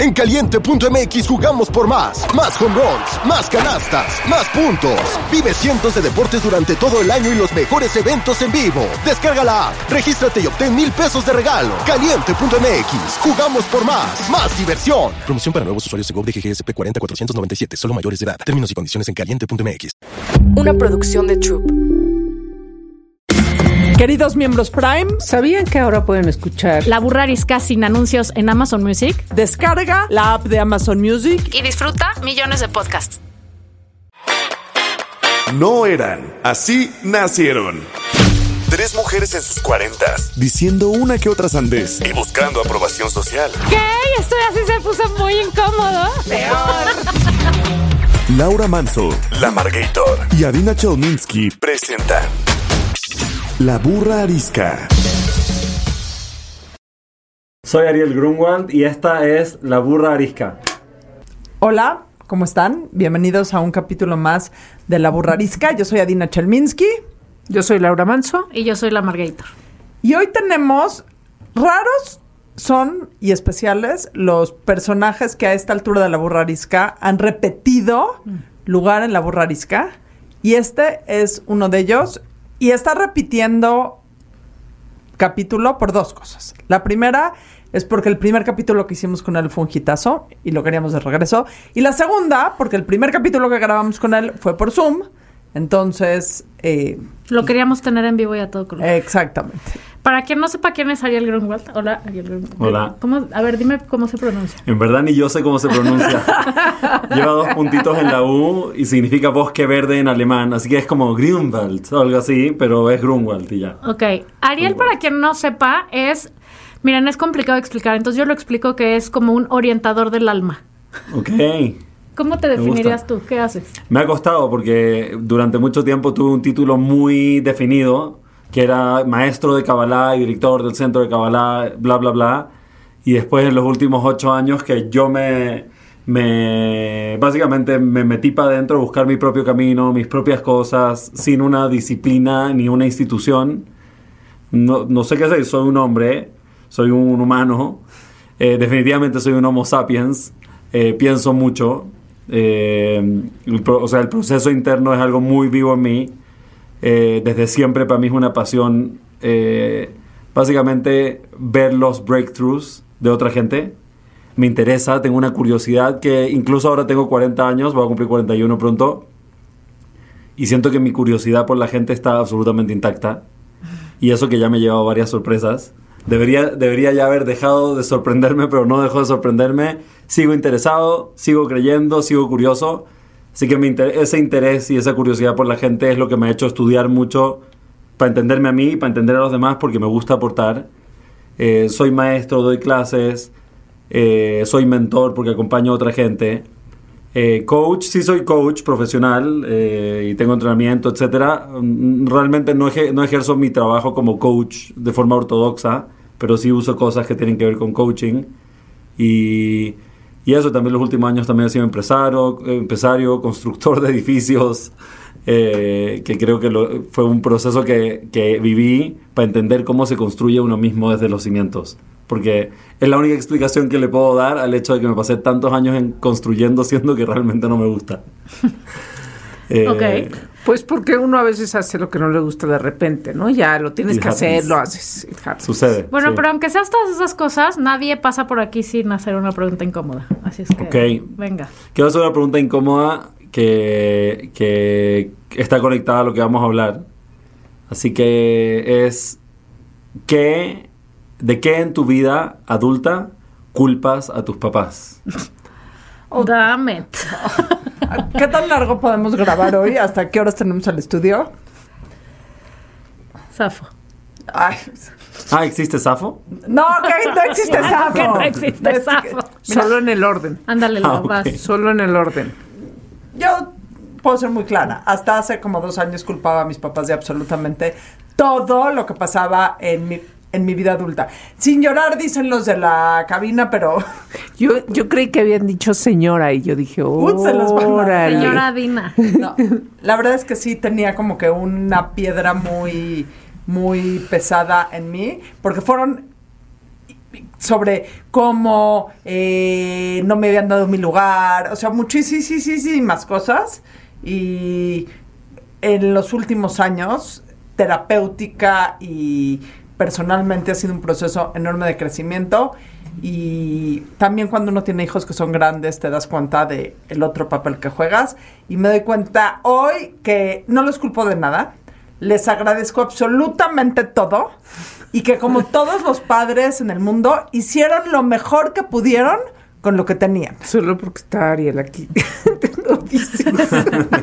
En caliente.mx jugamos por más. Más home runs, más canastas, más puntos. Vive cientos de deportes durante todo el año y los mejores eventos en vivo. Descarga la app, regístrate y obtén mil pesos de regalo. Caliente.mx, jugamos por más. Más diversión. Promoción para nuevos usuarios de GOV de GGSP 40497, solo mayores de edad. Términos y condiciones en caliente.mx. Una producción de Troop. Queridos miembros Prime, ¿sabían que ahora pueden escuchar La Burra Arisca sin anuncios en Amazon Music? Descarga la app de Amazon Music y disfruta millones de podcasts. No eran, así nacieron. Tres mujeres en sus cuarentas, diciendo una que otra sandez y buscando aprobación social. ¿Qué? Esto así se puso muy incómodo. Peor. Laura Manso, La Margator y Adina Chelminsky presentan La Burra Arisca. Soy Ariel Grunwald y esta es La Burra Arisca. Hola, ¿cómo están? Bienvenidos a un capítulo más de La Burra Arisca. Yo soy Adina Chelminsky. Yo soy Laura Manso. Y yo soy la Margator. Y hoy tenemos raros son y especiales los personajes que a esta altura de la burra arisca han repetido lugar en la burra arisca. Y este es uno de ellos. Y está repitiendo capítulo por dos cosas. La primera es porque el primer capítulo que hicimos con él fue un hitazo y lo queríamos de regreso. Y la segunda, porque el primer capítulo que grabamos con él fue por Zoom. Entonces... Eh, lo queríamos tener en vivo y a todo color. Exactamente. Para quien no sepa quién es Ariel Grunwald. Hola, Ariel Grunwald. Hola. ¿Cómo, a ver, dime cómo se pronuncia. En verdad ni yo sé cómo se pronuncia. Lleva dos puntitos en la U y significa bosque verde en alemán. Así que es como Grunwald o algo así, pero es Grunwald y ya. Ok. Ariel, para quien no sepa, es... Miren, es complicado de explicar. Entonces yo lo explico que es como un orientador del alma. Ok. ¿Cómo te definirías tú? ¿Qué haces? Me ha costado porque durante mucho tiempo tuve un título muy definido, que era maestro de Kabbalah y director del centro de Kabbalah, bla, bla, bla. Y después en los últimos ocho años que yo me, me básicamente me metí para adentro a buscar mi propio camino, mis propias cosas, sin una disciplina ni una institución. No, no sé qué soy, soy un hombre, soy un humano, eh, definitivamente soy un homo sapiens, eh, pienso mucho, eh, el, o sea, el proceso interno es algo muy vivo en mí. Eh, desde siempre para mí es una pasión eh, básicamente ver los breakthroughs de otra gente. Me interesa, tengo una curiosidad que incluso ahora tengo 40 años, voy a cumplir 41 pronto. Y siento que mi curiosidad por la gente está absolutamente intacta. Y eso que ya me ha llevado varias sorpresas. Debería, debería ya haber dejado de sorprenderme, pero no dejó de sorprenderme. Sigo interesado, sigo creyendo, sigo curioso. Así que ese interés y esa curiosidad por la gente es lo que me ha hecho estudiar mucho para entenderme a mí y para entender a los demás porque me gusta aportar. Eh, soy maestro, doy clases, eh, soy mentor porque acompaño a otra gente. Eh, coach, sí soy coach profesional y tengo entrenamiento, etcétera. Mm, Realmente no, no ejerzo mi trabajo como coach de forma ortodoxa, pero sí uso cosas que tienen que ver con coaching. Y, y eso también los últimos años también he sido empresario, empresario constructor de edificios, eh, que creo que fue un proceso que, que viví para entender cómo se construye uno mismo desde los cimientos porque es la única explicación que le puedo dar al hecho de que me pasé tantos años en construyendo siendo que realmente no me gusta. eh, ok. Pues porque uno a veces hace lo que no le gusta de repente, ¿no? Ya lo tienes que hacer, lo haces. Sucede. Bueno, sí. pero aunque seas todas esas cosas, nadie pasa por aquí sin hacer una pregunta incómoda. Así es que, okay. venga. Quiero hacer una pregunta incómoda que, que está conectada a lo que vamos a hablar. Así que es, ¿qué ¿De qué en tu vida adulta culpas a tus papás? Oh, damn it. ¿Qué tan largo podemos grabar hoy? ¿Hasta qué horas tenemos al estudio? Safo. Ay. Ah, ¿existe Safo? No, que no existe Safo. que no existe Safo. Solo en el orden. Ándale, Ah, lo vas. ok. Solo en el orden. Yo puedo ser muy clara. Hasta hace como dos años culpaba a mis papás de absolutamente todo lo que pasaba en mi, en mi vida adulta. Sin llorar, dicen los de la cabina, pero Yo, yo creí que habían dicho señora y yo dije, Ut, se los. Señora Dina. no. La verdad es que sí tenía como que una piedra muy, muy pesada en mí, porque fueron sobre cómo eh, no me habían dado mi lugar, o sea, muchísimas cosas. Y en los últimos años, terapéutica y personalmente ha sido un proceso enorme de crecimiento. Y también cuando uno tiene hijos que son grandes, te das cuenta de el otro papel que juegas. Y me doy cuenta hoy que no los culpo de nada. Les agradezco absolutamente todo y que como todos los padres en el mundo hicieron lo mejor que pudieron con lo que tenían. Solo porque está Ariel aquí.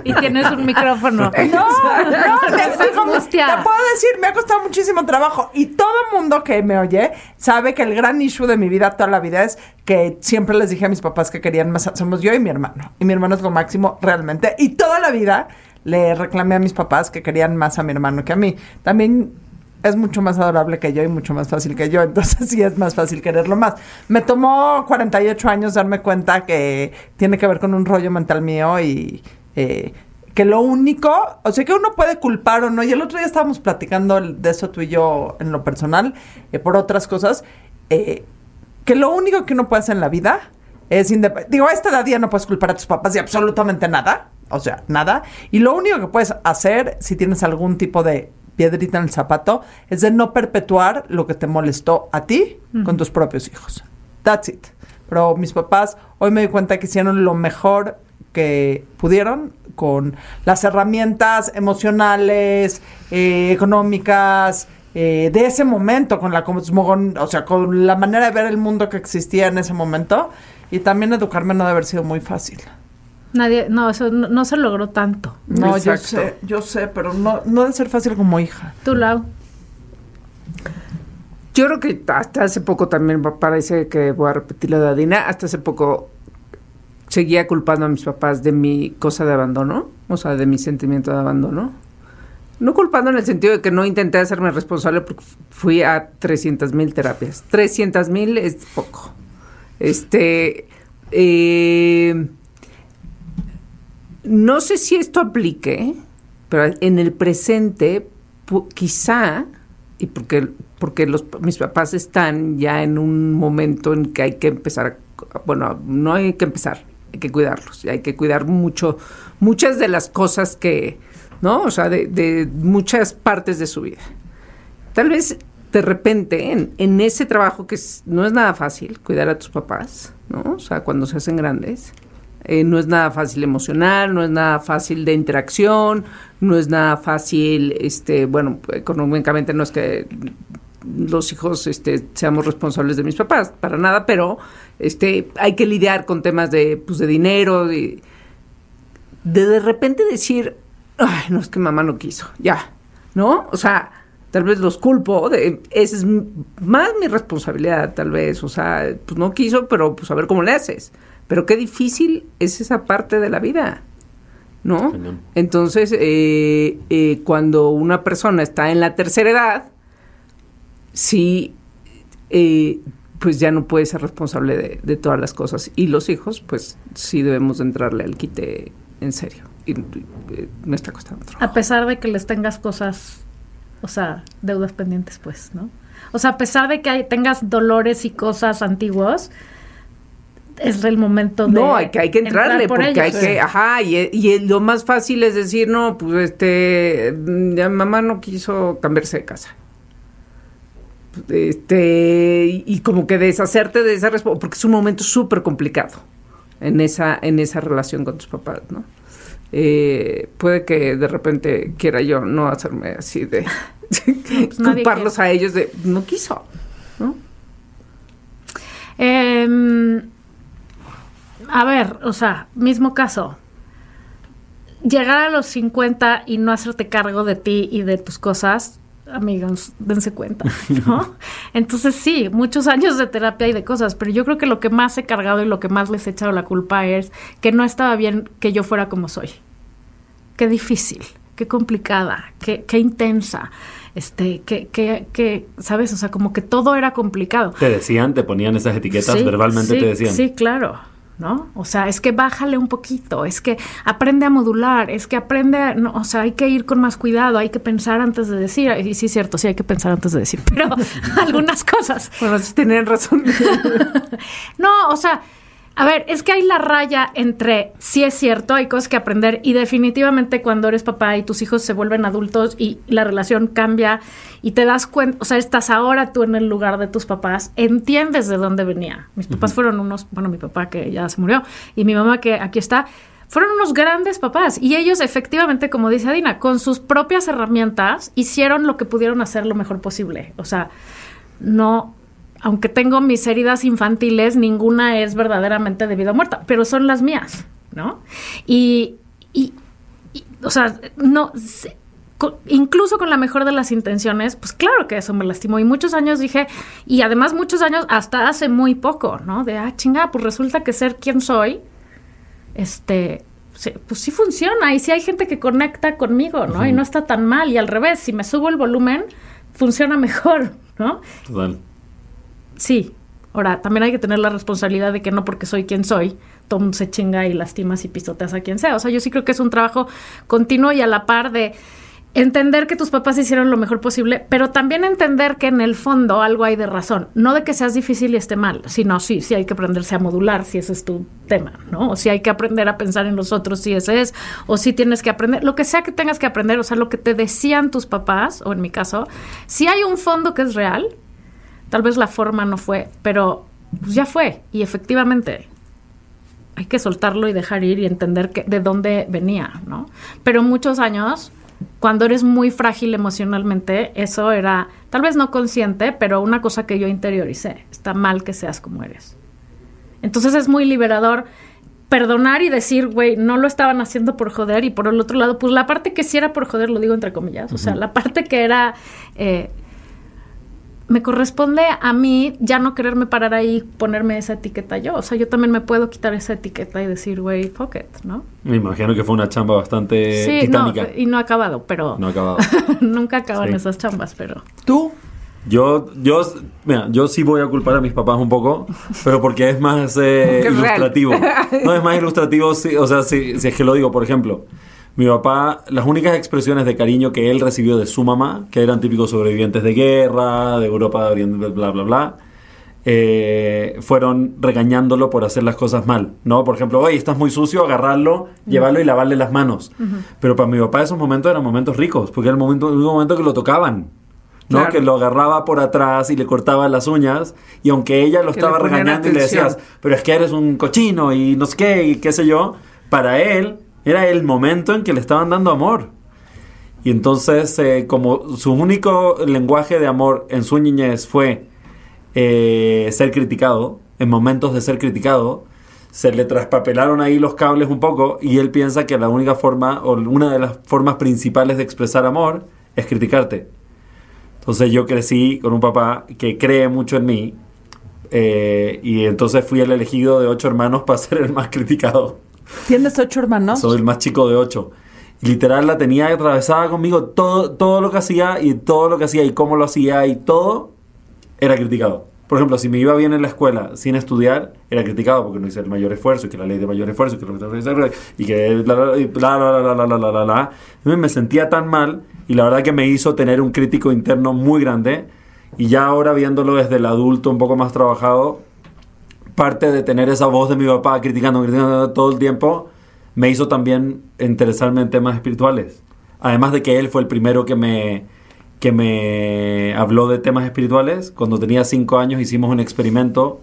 y tienes un micrófono. No, no, te, puedo decir, me ha costado muchísimo trabajo. Y todo el mundo que me oye sabe que el gran issue de mi vida toda la vida es que siempre les dije a mis papás que querían más. Somos yo y mi hermano. Y mi hermano es lo máximo realmente. Y toda la vida le reclamé a mis papás que querían más a mi hermano que a mí. También es mucho más adorable que yo y mucho más fácil que yo, entonces sí es más fácil quererlo más. Me tomó 48 años darme cuenta que tiene que ver con un rollo mental mío y eh, que lo único, o sea, que uno puede culpar o no, y el otro día estábamos platicando de eso tú y yo en lo personal, eh, por otras cosas, eh, que lo único que uno puede hacer en la vida es Digo, a esta edad no puedes culpar a tus papás de absolutamente nada, o sea, nada, y lo único que puedes hacer si tienes algún tipo de piedrita en el zapato, es de no perpetuar lo que te molestó a ti con tus propios hijos. That's it. Pero mis papás hoy me di cuenta que hicieron lo mejor que pudieron con las herramientas emocionales, eh, económicas, eh, de ese momento, con la o sea, con la manera de ver el mundo que existía en ese momento. Y también educarme no debe haber sido muy fácil. Nadie, no, eso no, se logró tanto. No, yo sé, yo sé, pero no, no debe ser fácil como hija. Tú, Lau. Yo creo que hasta hace poco también parece que voy a repetir la de Adina, hasta hace poco seguía culpando a mis papás de mi cosa de abandono, o sea, de mi sentimiento de abandono. No culpando en el sentido de que no intenté hacerme responsable porque fui a 300 mil terapias. 300 mil es poco. Este, eh, no sé si esto aplique, pero en el presente quizá, y porque, porque los, mis papás están ya en un momento en que hay que empezar, bueno, no hay que empezar, hay que cuidarlos, y hay que cuidar mucho, muchas de las cosas que, ¿no? O sea, de, de muchas partes de su vida. Tal vez de repente en, en ese trabajo que no es nada fácil, cuidar a tus papás, ¿no? O sea, cuando se hacen grandes, eh, no es nada fácil emocional, no es nada fácil de interacción, no es nada fácil, este, bueno, económicamente no es que los hijos este, seamos responsables de mis papás, para nada, pero este, hay que lidiar con temas de, pues, de dinero, de, de de repente decir, ay, no es que mamá no quiso, ya, ¿no? O sea, tal vez los culpo, de, esa es más mi responsabilidad, tal vez, o sea, pues no quiso, pero pues a ver cómo le haces. Pero qué difícil es esa parte de la vida, ¿no? Entonces, eh, eh, cuando una persona está en la tercera edad, sí, eh, pues ya no puede ser responsable de, todas las cosas. Y los hijos, pues sí debemos entrarle al quite en serio. Y, no está costando trabajo. A pesar de que les tengas cosas, o sea, deudas pendientes, pues, ¿no? O sea, a pesar de que tengas dolores y cosas antiguos, es el momento de no hay que hay que entrarle porque hay que ajá y, lo más fácil es decir no pues este ya mamá no quiso cambiarse de casa este y como que deshacerte de esa respuesta porque es un momento súper complicado en esa en esa relación con tus papás no eh, puede que de repente quiera yo no hacerme así de pues culparlos a ellos de no quiso no eh, a ver, o sea, mismo caso. Llegar a los 50 y no hacerte cargo de ti y de tus cosas, amigos, dense cuenta, ¿no? Entonces sí, muchos años de terapia y de cosas, pero yo creo que lo que más he cargado y lo que más les he echado la culpa es que no estaba bien que yo fuera como soy. Qué difícil, qué complicada, qué, qué intensa, este, que, que, que, ¿sabes? O sea, como que todo era complicado. Te decían, te ponían esas etiquetas, verbalmente te decían. Sí, claro ¿no? O sea, es que bájale un poquito, es que aprende a modular, es que aprende, a- no, o sea, hay que ir con más cuidado, hay que pensar antes de decir, y sí es cierto, sí hay que pensar antes de decir, pero algunas cosas. Bueno, sí tenían razón. No, o sea, a ver, es que hay la raya entre sí es cierto, hay cosas que aprender y definitivamente cuando eres papá y tus hijos se vuelven adultos y la relación cambia y te das cuenta, o sea, estás ahora tú en el lugar de tus papás, entiendes de dónde venía. Mis papás fueron unos, bueno, mi papá que ya se murió y mi mamá que aquí está, fueron unos grandes papás y ellos efectivamente, como dice Adina, con sus propias herramientas hicieron lo que pudieron hacer lo mejor posible. O sea, no, aunque tengo mis heridas infantiles, ninguna es verdaderamente de vida o muerta, pero son las mías, ¿no? Y, y- y, o sea, no, se- incluso con la mejor de las intenciones, pues claro que eso me lastimó. Y muchos años dije, y además muchos años hasta hace muy poco, ¿no? De, ah, chinga, pues resulta que ser quien soy, este, pues sí funciona. Y sí hay gente que conecta conmigo, ¿no? Y no está tan mal. Y al revés, si me subo el volumen, funciona mejor, ¿no? Total. Sí. Ahora, también hay que tener la responsabilidad de que no porque soy quien soy, mundo se chinga y lastimas y pisoteas a quien sea. O sea, yo sí creo que es un trabajo continuo y a la par de entender que tus papás hicieron lo mejor posible, pero también entender que en el fondo algo hay de razón. No de que seas difícil y esté mal, sino sí, sí hay que aprenderse a modular si ese es tu tema, ¿no? O si hay que aprender a pensar en los otros si ese es, o si tienes que aprender, lo que sea que tengas que aprender, o sea, lo que te decían tus papás, o en mi caso, si hay un fondo que es real, Tal vez la forma no fue, pero pues ya fue. Y efectivamente, hay que soltarlo y dejar ir y entender que, de dónde venía, ¿no? Pero muchos años, cuando eres muy frágil emocionalmente, eso era, tal vez no consciente, pero una cosa que yo interioricé. Está mal que seas como eres. Entonces es muy liberador perdonar y decir, güey, no lo estaban haciendo por joder. Y por el otro lado, pues la parte que sí era por joder, lo digo entre comillas. O sea, la parte que era... eh, me corresponde a mí ya no quererme parar ahí y ponerme esa etiqueta yo. O sea, yo también me puedo quitar esa etiqueta y decir, güey, fuck it, ¿no? Me imagino que fue una chamba bastante sí, no, titánica. y no ha acabado, pero No ha acabado. nunca acaban Sí. esas chambas, pero... ¿Tú? Yo, yo, mira, yo sí voy a culpar a mis papás un poco, pero porque es más eh, ilustrativo. No es más ilustrativo, si, o sea, si, si es que lo digo, por ejemplo, mi papá, las únicas expresiones de cariño que él recibió de su mamá, que eran típicos sobrevivientes de guerra, de Europa de Oriente, bla, bla, bla, eh, fueron regañándolo por hacer las cosas mal, ¿no? Por ejemplo, oye, estás muy sucio, agarrarlo, llevarlo y lavarle las manos. Pero para mi papá esos momentos eran momentos ricos, porque era el momento, el único momento que lo tocaban. ¿no? Claro. Que lo agarraba por atrás y le cortaba las uñas. Y aunque ella lo Que estaba regañando y le atención. decías, pero es que eres un cochino y no sé qué, y qué sé yo, para él era el momento en que le estaban dando amor. Y entonces, eh, como su único lenguaje de amor en su niñez fue eh, ser criticado, en momentos de ser criticado, se le traspapelaron ahí los cables un poco y él piensa que la única forma o una de las formas principales de expresar amor es criticarte. Entonces yo crecí con un papá que cree mucho en mí eh, y entonces fui el elegido de ocho hermanos para ser el más criticado. ¿Tienes ocho hermanos? Soy el más chico de ocho. Literal la tenía atravesada conmigo todo, todo lo que hacía y todo lo que hacía y cómo lo hacía y todo era criticado. Por ejemplo, si me iba bien en la escuela sin estudiar, era criticado porque no hice el mayor esfuerzo que la ley de mayor esfuerzo que, lo- y que bla, bla, bla, bla, bla, bla. Y Me sentía tan mal y la verdad que me hizo tener un crítico interno muy grande y ya ahora viéndolo desde el adulto un poco más trabajado, parte de tener esa voz de mi papá criticando, criticando todo el tiempo, me hizo también interesarme en temas espirituales. Además de que él fue el primero que me, que me habló de temas espirituales. Cuando tenía cinco años hicimos un experimento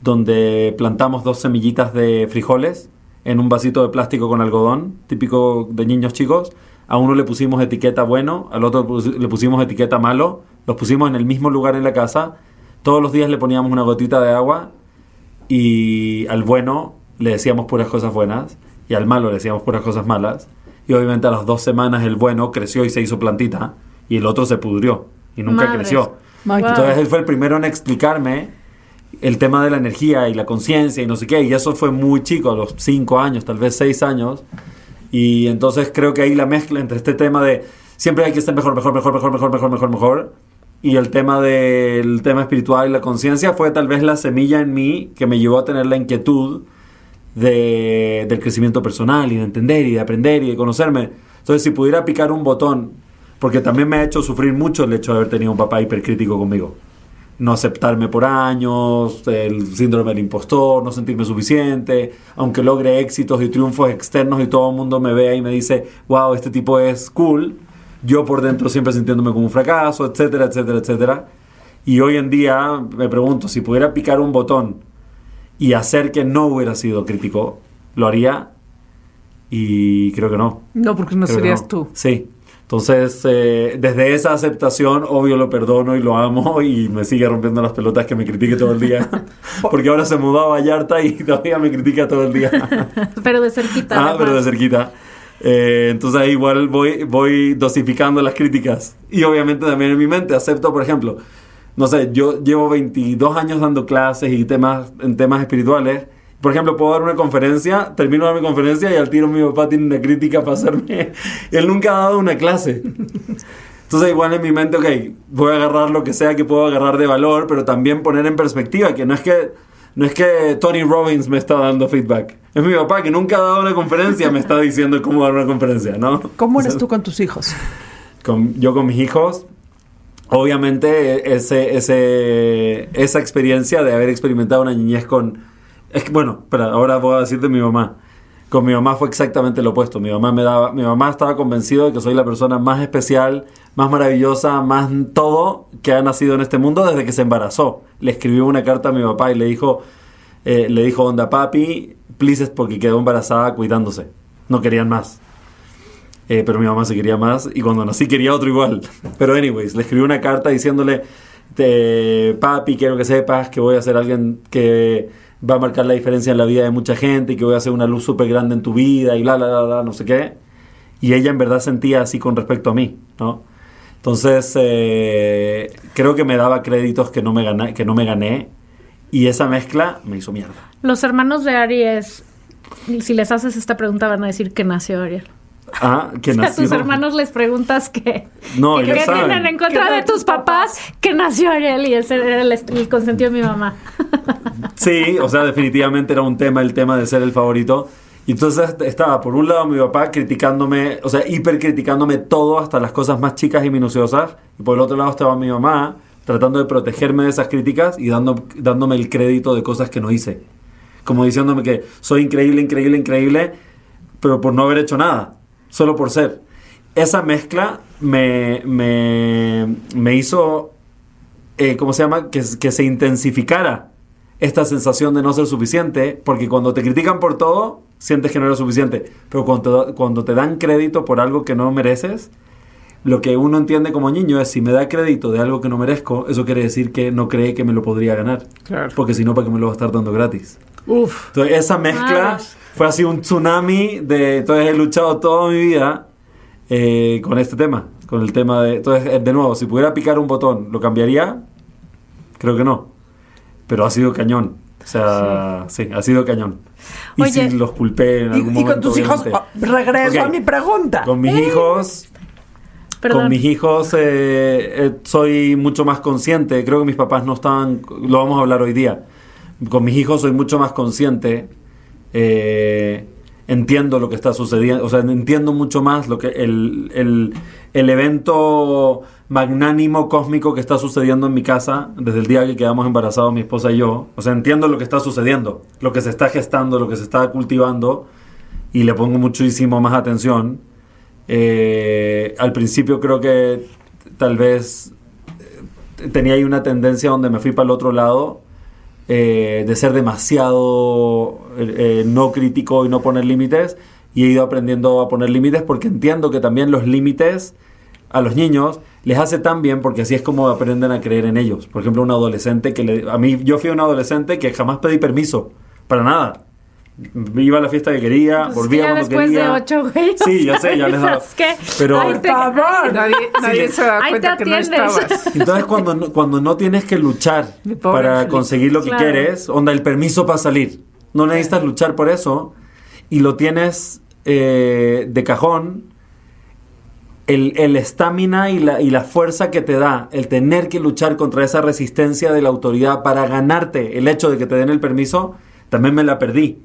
donde plantamos dos semillitas de frijoles en un vasito de plástico con algodón, típico de niños chicos. A uno le pusimos etiqueta bueno, al otro le pusimos etiqueta malo. Los pusimos en el mismo lugar en la casa. Todos los días le poníamos una gotita de agua y al bueno le decíamos puras cosas buenas y al malo le decíamos puras cosas malas. Y obviamente a las dos semanas el bueno creció y se hizo plantita y el otro se pudrió y nunca Madres. creció. Wow. Entonces él fue el primero en explicarme el tema de la energía y la conciencia y no sé qué. Y eso fue muy chico, a los cinco años, tal vez seis años. Y entonces creo que ahí la mezcla entre este tema de siempre hay que estar mejor, mejor, mejor, mejor, mejor, mejor, mejor, mejor. Y el tema del tema espiritual y la conciencia fue tal vez la semilla en mí que me llevó a tener la inquietud de- del crecimiento personal y de entender y de aprender y de conocerme. Entonces, si pudiera picar un botón, porque también me ha hecho sufrir mucho el hecho de haber tenido un papá hipercrítico conmigo. No aceptarme por años, el síndrome del impostor, no sentirme suficiente, aunque logre éxitos y triunfos externos y todo el mundo me vea y me dice, wow, este tipo es cool, yo por dentro siempre sintiéndome como un fracaso, etcétera, etcétera, etcétera. Y hoy en día me pregunto, si pudiera picar un botón y hacer que no hubiera sido crítico, ¿lo haría? Y creo que no. No, porque no Creo serías no. tú. Sí. Entonces, eh, desde esa aceptación, obvio lo perdono y lo amo y me sigue rompiendo las pelotas que me critique todo el día. Porque ahora se mudó a Vallarta y todavía me critica todo el día. Pero de cerquita. ah, además. pero de cerquita. Eh, entonces ahí igual voy, voy dosificando las críticas. Y obviamente también en mi mente acepto, por ejemplo, no sé, yo llevo 22 años dando clases y temas en temas espirituales. Por ejemplo, puedo dar una conferencia, termino de dar mi conferencia y al tiro mi papá tiene una crítica para hacerme. Él nunca ha dado una clase. Entonces igual en mi mente, ok, voy a agarrar lo que sea que puedo agarrar de valor, pero también poner en perspectiva que no es que no es que Tony Robbins me está dando feedback. Es mi papá que nunca ha dado una conferencia me está diciendo cómo dar una conferencia, ¿no? ¿Cómo eres O sea, tú con tus hijos? con- yo con mis hijos, obviamente ese, ese, esa experiencia de haber experimentado una niñez con... Es que, bueno, espera, ahora voy a decir de mi mamá. Con mi mamá fue exactamente lo opuesto. Mi mamá me daba, mi mamá estaba convencido de que soy la persona más especial, más maravillosa, más todo que ha nacido en este mundo desde que se embarazó. Le escribió una carta a mi papá y le dijo, eh, le dijo, onda papi, please, porque quedó embarazada cuidándose. No querían más. Eh, pero mi mamá se quería más y cuando nací quería otro igual. Pero anyways, le escribí una carta diciéndole, te- papi, quiero que sepas que voy a ser alguien que va a marcar la diferencia en la vida de mucha gente y que voy a hacer una luz súper grande en tu vida y bla, bla, bla, bla, no sé qué. Y ella en verdad sentía así con respecto a mí, ¿no? Entonces, eh, creo que me daba créditos que no me, gané, que no me gané y esa mezcla me hizo mierda. Los hermanos de Aries, si les haces esta pregunta, van a decir que nació Ariel. Ah, que O sea, a nació. tus hermanos les preguntas que, No, que, que saben. tienen en contra de tus papás que nació Ariel y ese era el, el consentido de mi mamá. Sí, o sea, definitivamente era un tema el tema de ser el favorito. Y entonces estaba por un lado mi papá criticándome, o sea, hiper criticándome todo, hasta las cosas más chicas y minuciosas. Y por el otro lado estaba mi mamá tratando de protegerme de esas críticas y dando, dándome el crédito de cosas que no hice. Como diciéndome que soy increíble, increíble, increíble, pero por no haber hecho nada, solo por ser. Esa mezcla me, me, me hizo eh, ¿cómo se llama? Que, que se intensificara esta sensación de no ser suficiente, porque cuando te critican por todo, sientes que no eres suficiente, pero cuando te, cuando te dan crédito por algo que no mereces, lo que uno entiende como niño es si me da crédito de algo que no merezco, eso quiere decir que no cree que me lo podría ganar, Claro. porque si no, ¿para qué me lo va a estar dando gratis? Uf. Entonces, esa mezcla Claro. fue así un tsunami de... Entonces, he luchado toda mi vida eh, con este tema, con el tema de... Entonces, eh, de nuevo, si pudiera picar un botón, ¿lo cambiaría? Creo que no. Pero ha sido cañón. O sea, sí, ha sido cañón. Y Oye. sí, los culpé en Y, algún y momento. con tus hijos, obviamente. oh, regreso Ok. a mi pregunta. Con mis hijos... Perdón. Con mis hijos eh, eh, soy mucho más consciente. Creo que mis papás no estaban. Lo vamos a hablar hoy día. Con mis hijos soy mucho más consciente. eh, entiendo lo que está sucediendo. O sea, entiendo mucho más lo que el, el, el evento magnánimo cósmico que está sucediendo en mi casa desde el día que quedamos embarazados mi esposa y yo. O sea, entiendo lo que está sucediendo, lo que se está gestando, lo que se está cultivando y le pongo muchísimo más atención. Eh, al principio creo que tal vez eh, tenía ahí una tendencia donde me fui para el otro lado eh, de ser demasiado eh, no crítico y no poner límites y he ido aprendiendo a poner límites porque entiendo que también los límites a los niños les hace tan bien porque así es como aprenden a creer en ellos. Por ejemplo, un adolescente que le, a mí yo fui un adolescente que jamás pedí permiso para nada. Iba a la fiesta que quería, Pues volvía cuando después quería. de ocho, güey. Sí, ya sé, ya les daba. Que, Pero- ahí te- Por favor. Nadie, nadie se da Ahí cuenta te que no atiendes. estabas. Entonces cuando no, cuando no tienes que luchar para conseguir lo que Claro. quieres, onda el permiso para salir, no necesitas luchar por eso y lo tienes eh, de cajón, el el estamina y la, y la fuerza que te da el tener que luchar contra esa resistencia de la autoridad para ganarte el hecho de que te den el permiso, también me la perdí.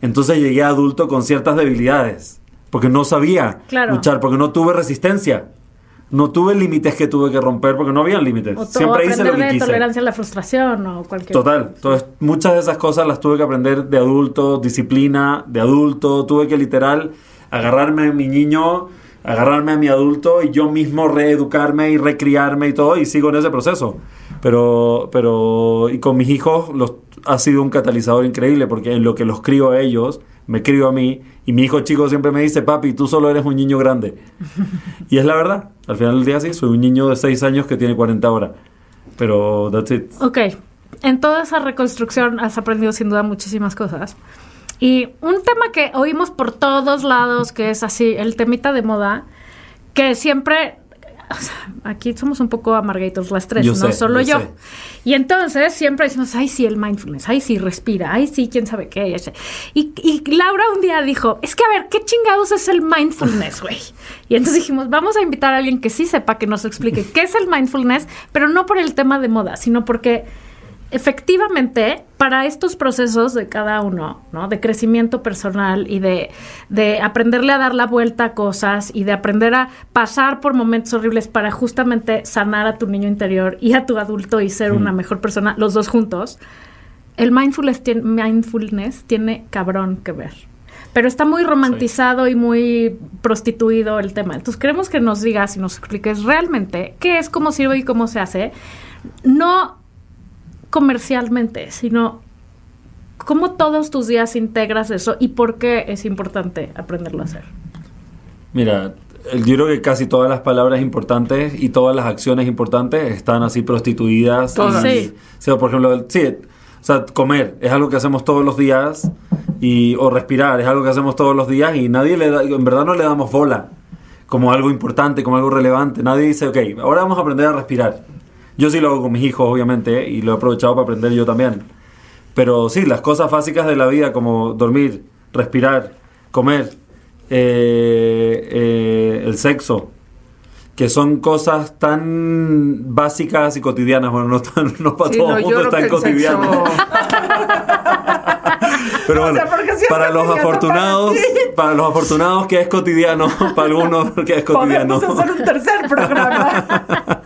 Entonces llegué a adulto con ciertas debilidades, porque no sabía Claro. luchar, porque no tuve resistencia. No tuve límites que tuve que romper porque no había límites. O Siempre hice lo que de quise. tolerancia a la frustración o cualquier Total. Entonces, muchas de esas cosas las tuve que aprender de adulto, disciplina de adulto. Tuve que literal agarrarme a mi niño, agarrarme a mi adulto y yo mismo reeducarme y recriarme y todo. Y sigo en ese proceso. Pero, pero, y con mis hijos los, ha sido un catalizador increíble porque en lo que los crío a ellos, me crío a mí. Y mi hijo chico siempre me dice, papi, tú solo eres un niño grande. y es la verdad. Al final del día sí, soy un niño de 6 años que tiene 40 ahora. Pero that's it. Ok, en toda esa reconstrucción has aprendido sin duda muchísimas cosas. Y un tema que oímos por todos lados, que es así, el temita de moda, que siempre, o sea, aquí somos un poco amargatos las tres, Yo no sé, solo yo yo. Y entonces siempre decimos, ay sí, el mindfulness, ay sí, respira, ay sí, quién sabe qué. y Laura un día dijo, es que a ver, ¿qué chingados es el mindfulness, güey? Y entonces dijimos, vamos a invitar a alguien que sí sepa que nos explique qué es el mindfulness, pero no por el tema de moda, sino porque efectivamente, para estos procesos de cada uno, ¿no? De crecimiento personal y de, de aprenderle a dar la vuelta a cosas y de aprender a pasar por momentos horribles para justamente sanar a tu niño interior y a tu adulto y ser una mejor persona, los dos juntos, el mindfulness mindfulness tiene cabrón que ver. Pero está muy romantizado y muy prostituido el tema. Entonces queremos que nos digas y nos expliques realmente qué es, cómo sirve y cómo se hace. No comercialmente, sino cómo todos tus días integras eso y por qué es importante aprenderlo a hacer. Mira, yo creo que casi todas las palabras importantes y todas las acciones importantes están así prostituidas. Todas. Y- Sí. o sea, por ejemplo, el- sí, o sea, comer es algo que hacemos todos los días y o respirar es algo que hacemos todos los días y nadie le da, en verdad no le damos bola como algo importante, como algo relevante. Nadie dice, ok, ahora vamos a aprender a respirar. Yo sí lo hago con mis hijos, obviamente, y lo he aprovechado para aprender yo también. Pero sí, las cosas básicas de la vida como dormir, respirar, comer, eh, eh, el sexo, que son cosas tan básicas y cotidianas. Bueno, no, no para Sí, todo no, mundo es tan cotidiano. Pero O bueno, sea, porque siempre para los afortunados, para para los afortunados que es cotidiano, para algunos que es cotidiano. Podemos hacer un tercer programa.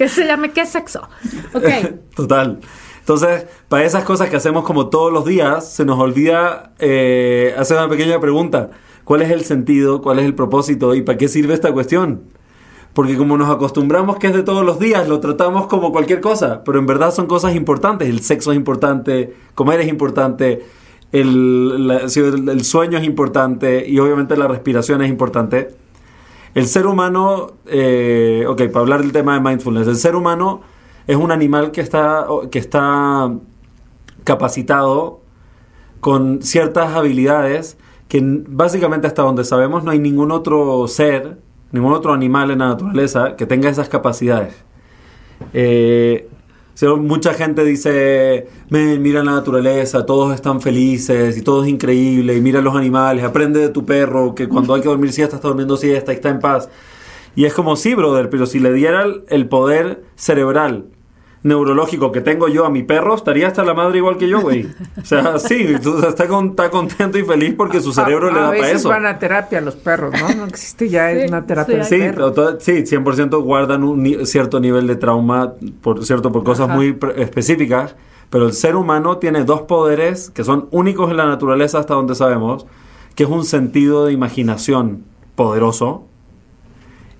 Que se llame ¿Qué sexo? Ok. Total. Entonces, para esas cosas que hacemos como todos los días, se nos olvida eh, hacer una pequeña pregunta. ¿Cuál es el sentido? ¿Cuál es el propósito? ¿Y para qué sirve esta cuestión? Porque como nos acostumbramos que es de todos los días, lo tratamos como cualquier cosa, pero en verdad son cosas importantes. El sexo es importante, comer es importante, el sueño es importante y obviamente la respiración es importante. El ser humano, eh, ok, para hablar del tema de mindfulness, el ser humano es un animal que está, que está capacitado con ciertas habilidades que básicamente hasta donde sabemos no hay ningún otro ser, ningún otro animal en la naturaleza que tenga esas capacidades. Eh, sea, mucha gente dice, "Men, mira la naturaleza, todos están felices y todo es increíble, y mira los animales, aprende de tu perro, que cuando hay que dormir siesta está durmiendo siesta y está en paz. Y es como, sí, brother, pero si le diera el poder cerebral, neurológico que tengo yo a mi perro, estaría hasta la madre igual que yo, güey. O sea, sí, está, con- está contento y feliz porque su cerebro a, le a da para veces eso. van a terapia los perros, ¿no? No existe ya Sí, es una terapia sí, Sí, perros. to- sí, 100% guardan un ni- cierto nivel de trauma, por cierto, por cosas Ajá. muy pre- específicas, pero el ser humano tiene dos poderes que son únicos en la naturaleza hasta donde sabemos, que es un sentido de imaginación poderoso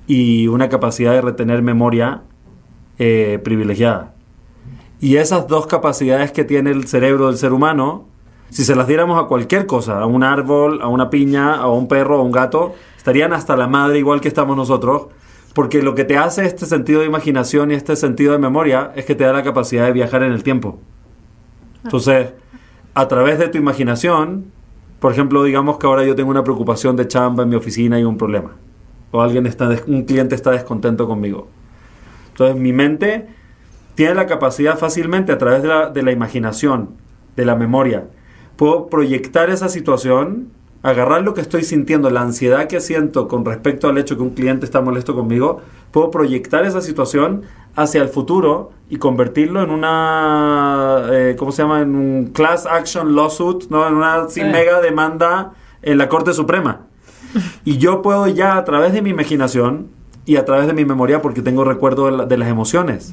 y una capacidad de retener memoria eh, privilegiada. Y esas dos capacidades que tiene el cerebro del ser humano, si se las diéramos a cualquier cosa, a un árbol, a una piña, a un perro, a un gato, estarían hasta la madre igual que estamos nosotros, porque lo que te hace este sentido de imaginación y este sentido de memoria es que te da la capacidad de viajar en el tiempo. Entonces, a través de tu imaginación, por ejemplo, digamos que ahora yo tengo una preocupación de chamba en mi oficina y un problema, o alguien está un cliente está descontento conmigo. Entonces, mi mente tiene la capacidad fácilmente a través de la, de la imaginación, de la memoria. Puedo proyectar esa situación agarrar lo que estoy sintiendo, la ansiedad que siento con respecto al hecho que un cliente está molesto conmigo, puedo proyectar esa situación hacia el futuro y convertirlo en una, eh, ¿cómo se llama? En un class action lawsuit, ¿no? En una sí, mega demanda en la Corte Suprema. Y yo puedo ya a través de mi imaginación y a través de mi memoria, porque tengo recuerdo de, la- de las emociones,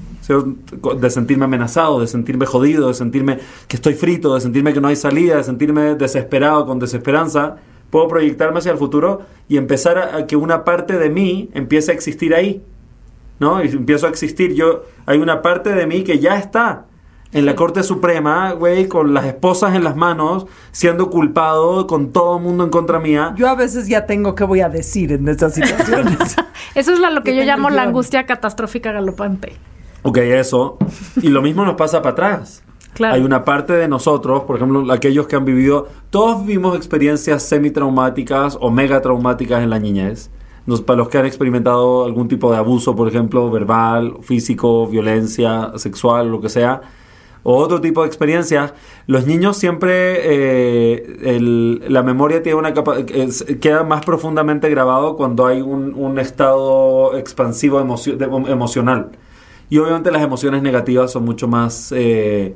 de sentirme amenazado, de sentirme jodido, de sentirme que estoy frito, de sentirme que no hay salida, de sentirme desesperado, con desesperanza, puedo proyectarme hacia el futuro y empezar a, a que una parte de mí empiece a existir ahí. ¿no? Y empiezo a existir. Yo, hay una parte de mí que ya está en la Corte Suprema, güey, con las esposas en las manos, siendo culpado, con todo el mundo en contra mía. Yo a veces ya tengo qué voy a decir en estas situaciones. Eso es lo que Yo llamo la angustia catastrófica galopante. Ok, eso. Y lo mismo nos pasa para atrás. Claro. Hay una parte de nosotros, por ejemplo, aquellos que han vivido, todos vivimos experiencias semi-traumáticas o mega traumáticas en la niñez. Nos- para los que han experimentado algún tipo de abuso, por ejemplo, verbal, físico, violencia sexual, lo que sea, o otro tipo de experiencias, los niños siempre, eh, la memoria tiene una capa- queda más profundamente grabado cuando hay un, estado expansivo emocio- de- emocional. Y obviamente las emociones negativas son mucho más eh,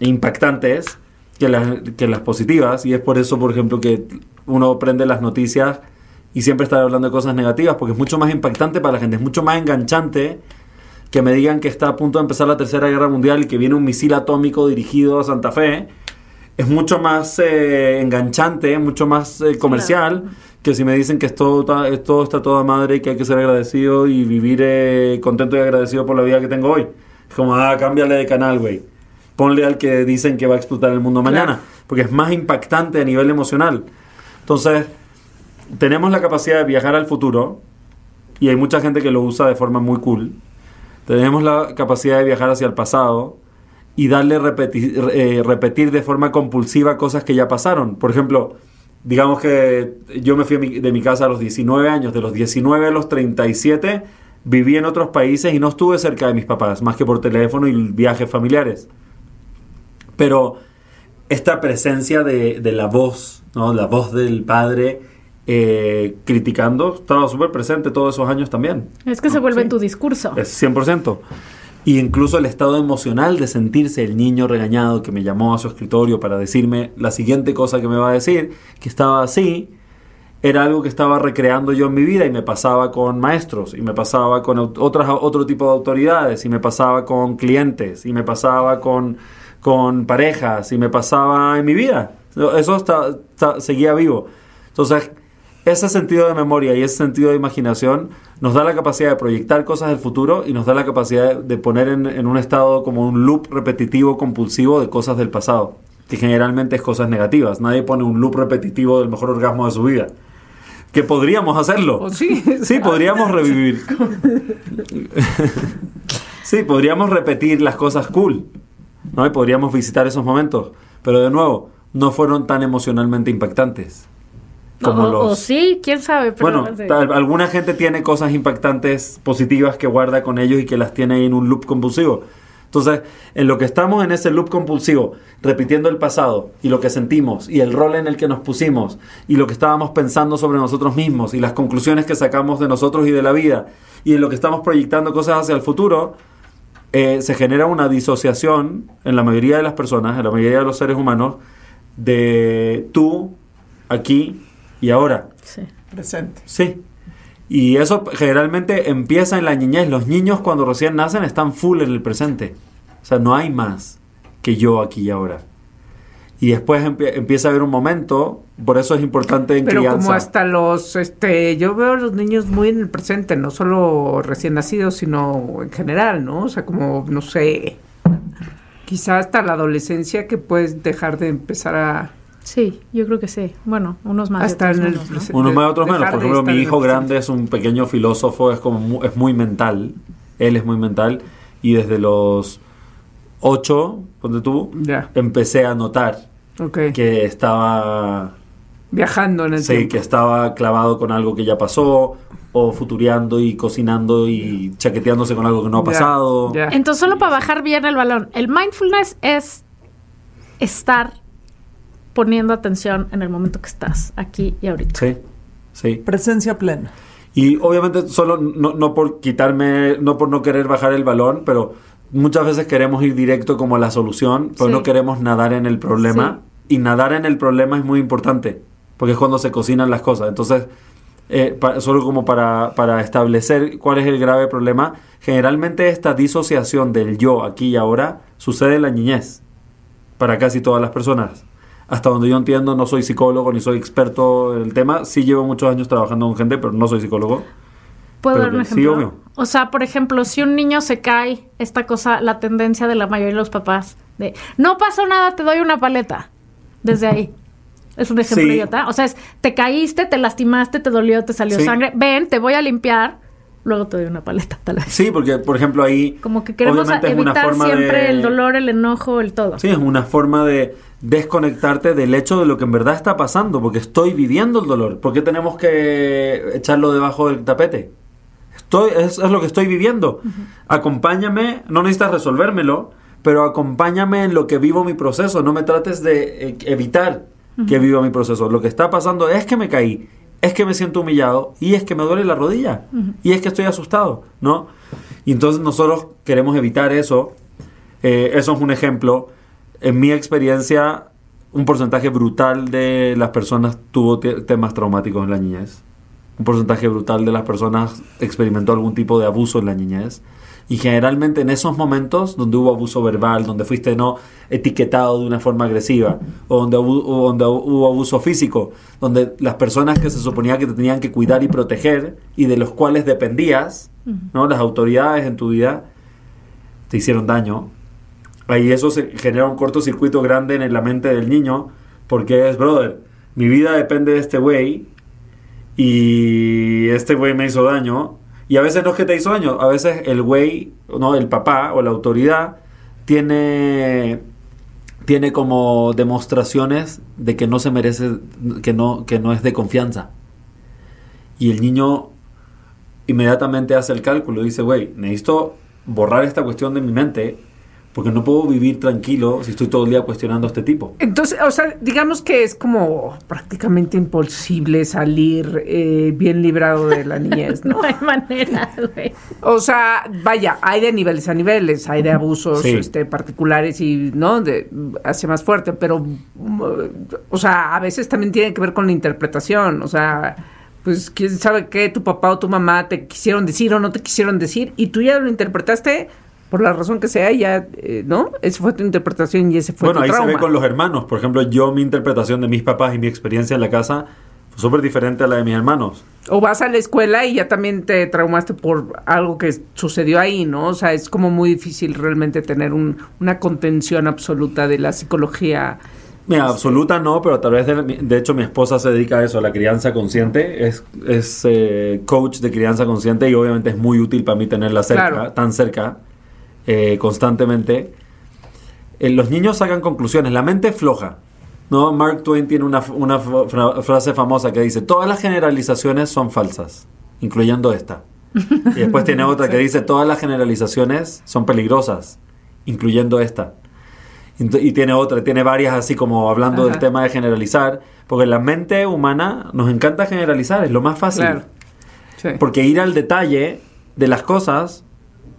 impactantes que las, que las positivas. Y es por eso, por ejemplo, que uno prende las noticias y siempre está hablando de cosas negativas, porque es mucho más impactante para la gente, es mucho más enganchante que me digan que está a punto de empezar la Tercera Guerra Mundial y que viene un misil atómico dirigido a Santa Fe. Es mucho más eh, enganchante, mucho más eh, comercial que si me dicen que esto, está- esto está toda madre y que hay que ser agradecido y vivir eh, contento y agradecido por la vida que tengo hoy. Es como, ah, cámbiale de canal, güey. Ponle al que dicen que va a explotar el mundo mañana. Porque es más impactante a nivel emocional. Entonces, tenemos la capacidad de viajar al futuro y hay mucha gente que lo usa de forma muy cool. Tenemos la capacidad de viajar hacia el pasado y darle eh, repetir de forma compulsiva cosas que ya pasaron. Por ejemplo, digamos que yo me fui de mi casa a los 19 años, de los 19 a los 37 viví en otros países y no estuve cerca de mis papás, más que por teléfono y viajes familiares. Pero esta presencia de, de la voz, ¿no? la voz del padre eh, criticando, estaba súper presente todos esos años también. Es que se vuelve Sí. tu discurso. Es 100%. Y incluso el estado emocional de sentirse el niño regañado que me llamó a su escritorio para decirme la siguiente cosa que me va a decir, que estaba así, era algo que estaba recreando yo en mi vida y me pasaba con maestros, y me pasaba con otras, otro tipo de autoridades, y me pasaba con clientes, y me pasaba con, con parejas, y me pasaba en mi vida. Eso está- está- seguía vivo. Entonces, ese sentido de memoria y ese sentido de imaginación nos da la capacidad de proyectar cosas del futuro y nos da la capacidad de poner en, en un estado como un loop repetitivo compulsivo de cosas del pasado, que generalmente es cosas negativas. Nadie pone un loop repetitivo del mejor orgasmo de su vida. Que podríamos hacerlo. O sí. Sí, podríamos revivir. sí, podríamos repetir las cosas cool. ¿no? Y podríamos visitar esos momentos. Pero de nuevo, no fueron tan emocionalmente impactantes. Como o, los... o sí, quién sabe. Pero Bueno, tal- alguna gente tiene cosas impactantes positivas que guarda con ellos y que las tiene ahí en un loop compulsivo. Entonces, en lo que estamos en ese loop compulsivo, repitiendo el pasado y lo que sentimos y el rol en el que nos pusimos y lo que estábamos pensando sobre nosotros mismos y las conclusiones que sacamos de nosotros y de la vida y en lo que estamos proyectando cosas hacia el futuro, eh, se genera una disociación en la mayoría de las personas, en la mayoría de los seres humanos, de tú, aquí y ahora. Sí. Presente. Sí. Y eso generalmente empieza en la niñez. Los niños cuando recién nacen están full en el presente. O sea, no hay más que yo aquí y ahora. Y después empie- empieza a haber un momento, por eso es importante en Pero crianza. como hasta los, este, yo veo a los niños muy en el presente, no solo recién nacidos, sino en general, ¿no? O sea, como, no sé, quizá hasta la adolescencia que puedes dejar de empezar a... Sí, yo creo que sí. Bueno, unos más. Hasta otros en el menos, ¿no? Unos más, otros menos. Por ejemplo, mi hijo grande es un pequeño filósofo, es como mu- es muy mental. Él es muy mental. Y desde los ocho, donde tú, Ya, empecé a notar ok. que estaba Viajando en el Sí, tiempo. que estaba clavado con algo que ya pasó, o futureando y cocinando y chaqueteándose con algo que no ha pasado. ya. Entonces, solo para bajar bien el balón, el mindfulness es estar poniendo atención en el momento que estás, aquí y ahorita. Sí, sí. Presencia plena. Y obviamente solo no, no por quitarme, no por no querer bajar el balón, pero muchas veces queremos ir directo como a la solución, pero Sí. no queremos nadar en el problema. Y nadar en el problema es muy importante, porque es cuando se cocinan las cosas. Entonces, eh, pa- solo como para, para establecer cuál es el grave problema, generalmente esta disociación del yo aquí y ahora sucede en la niñez, para casi todas las personas. Hasta donde yo entiendo, no soy psicólogo ni soy experto en el tema. Sí llevo muchos años trabajando con gente, pero no soy psicólogo. ¿Puedo dar un sí, ejemplo? obvio. O sea, por ejemplo, si un niño se cae, esta cosa, la tendencia de la mayoría de los papás de no pasó nada, te doy una paleta. Desde ahí. Es un ejemplo Sí. idiota. O sea, es te caíste, te lastimaste, te dolió, te salió Sí. sangre. Ven, te voy a limpiar. Luego te doy una paleta, tal vez. Sí, porque por ejemplo ahí... Como que queremos evitar siempre de- el dolor, el enojo, el todo. Sí, es una forma de desconectarte del hecho de lo que en verdad está pasando, porque estoy viviendo el dolor. ¿Por qué tenemos que echarlo debajo del tapete? Estoy, es, es lo que estoy viviendo. Acompáñame, no necesitas resolvérmelo, pero acompáñame en lo que vivo mi proceso. No me trates de eh, evitar que viva mi proceso. Lo que está pasando es que me caí, es que me siento humillado y es que me duele la rodilla y es que estoy asustado, ¿no? Y entonces nosotros queremos evitar eso. Eh, eso es un ejemplo. En mi experiencia, un porcentaje brutal de las personas tuvo te- temas traumáticos en la niñez. Un porcentaje brutal de las personas experimentó algún tipo de abuso en la niñez. Y generalmente en esos momentos donde hubo abuso verbal, donde fuiste no etiquetado de una forma agresiva, o donde, hubo, o donde hubo abuso físico, donde las personas que se suponía que te tenían que cuidar y proteger y de los cuales dependías, ¿no? las autoridades en tu vida, te hicieron daño, ahí eso se genera un cortocircuito grande en la mente del niño, porque es, brother, mi vida depende de este güey y este güey me hizo daño. Y a veces no es que te hizo daño, a veces el güey, no, el papá o la autoridad tiene tiene como demostraciones de que no se merece, que no, que no es de confianza. Y el niño inmediatamente hace el cálculo, dice, güey, necesito borrar esta cuestión de mi mente porque no puedo vivir tranquilo si estoy todo el día cuestionando a este tipo. Entonces, o sea, digamos que es como prácticamente imposible salir eh, bien librado de la niñez, ¿no? No hay manera, güey. O sea, vaya, hay de niveles a niveles, hay de abusos Sí. este, particulares y, ¿no? De, hace más fuerte, pero, o sea, a veces también tiene que ver con la interpretación, o sea, pues quién sabe qué, tu papá o tu mamá te quisieron decir o no te quisieron decir y tú ya lo interpretaste por la razón que sea, ya, eh, ¿no? Esa fue tu interpretación y ese fue bueno, tu ahí trauma. se ve con los hermanos. Por ejemplo, yo mi interpretación de mis papás y mi experiencia en la casa fue súper diferente a la de mis hermanos. O vas a la escuela y ya también te traumaste por algo que sucedió ahí, ¿no? O sea, es como muy difícil realmente tener un- una contención absoluta de la psicología. Mira, absoluta no, pero tal vez de, de hecho mi esposa se dedica a eso, a la crianza consciente, es, es eh, coach de crianza consciente y obviamente es muy útil para mí tenerla cerca, Claro. tan cerca, eh, constantemente. Eh, los niños sacan conclusiones, la mente es floja. ¿no? Mark Twain tiene una, una fra- frase famosa que dice, todas las generalizaciones son falsas, incluyendo esta. Y después tiene otra que dice, todas las generalizaciones son peligrosas, incluyendo esta. Y tiene otra, tiene varias así como hablando del tema de generalizar, porque la mente humana nos encanta generalizar, es lo más fácil. Claro. Sí. Porque ir al detalle de las cosas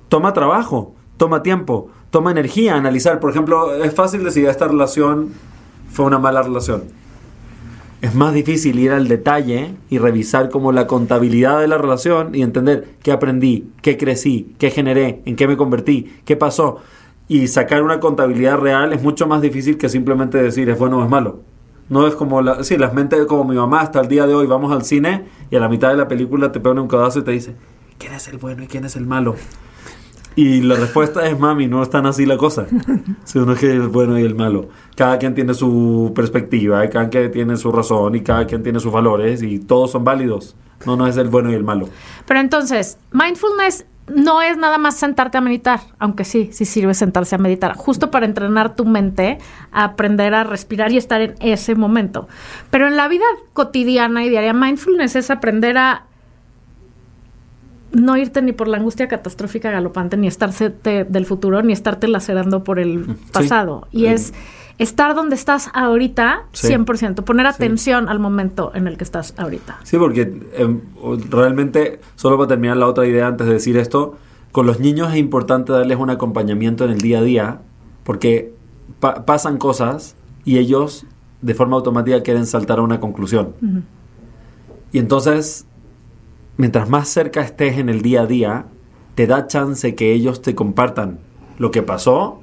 toma trabajo, toma tiempo, toma energía analizar. Por ejemplo, es fácil decir esta relación fue una mala relación. Es más difícil ir al detalle y revisar como la contabilidad de la relación y entender qué aprendí, qué crecí, qué generé, en qué me convertí, qué pasó. Y sacar una contabilidad real es mucho más difícil que simplemente decir es bueno o es malo. No es como la, sí, las mentes como mi mamá hasta el día de hoy vamos al cine y a la mitad de la película te pega un codazo y te dice ¿quién es el bueno y quién es el malo? Y la respuesta es mami, no es tan así la cosa. Si uno es que el bueno y el malo. Cada quien tiene su perspectiva, cada quien tiene su razón y cada quien tiene sus valores y todos son válidos. No, no es el bueno y el malo. Pero entonces, mindfulness no es nada más sentarte a meditar, aunque sí, sí sirve sentarse a meditar, justo para entrenar tu mente a aprender a respirar y estar en ese momento. Pero en la vida cotidiana y diaria, mindfulness es aprender a no irte ni por la angustia catastrófica galopante, ni estarte del futuro, ni estarte lacerando por el pasado. Y es estar donde estás ahorita, Sí. 100%, poner atención al momento en el que estás ahorita. Sí, porque em, realmente, solo para terminar la otra idea antes de decir esto, con los niños es importante darles un acompañamiento en el día a día, porque pa- pasan cosas y ellos de forma automática quieren saltar a una conclusión. Y entonces, mientras más cerca estés en el día a día, te da chance que ellos te compartan lo que pasó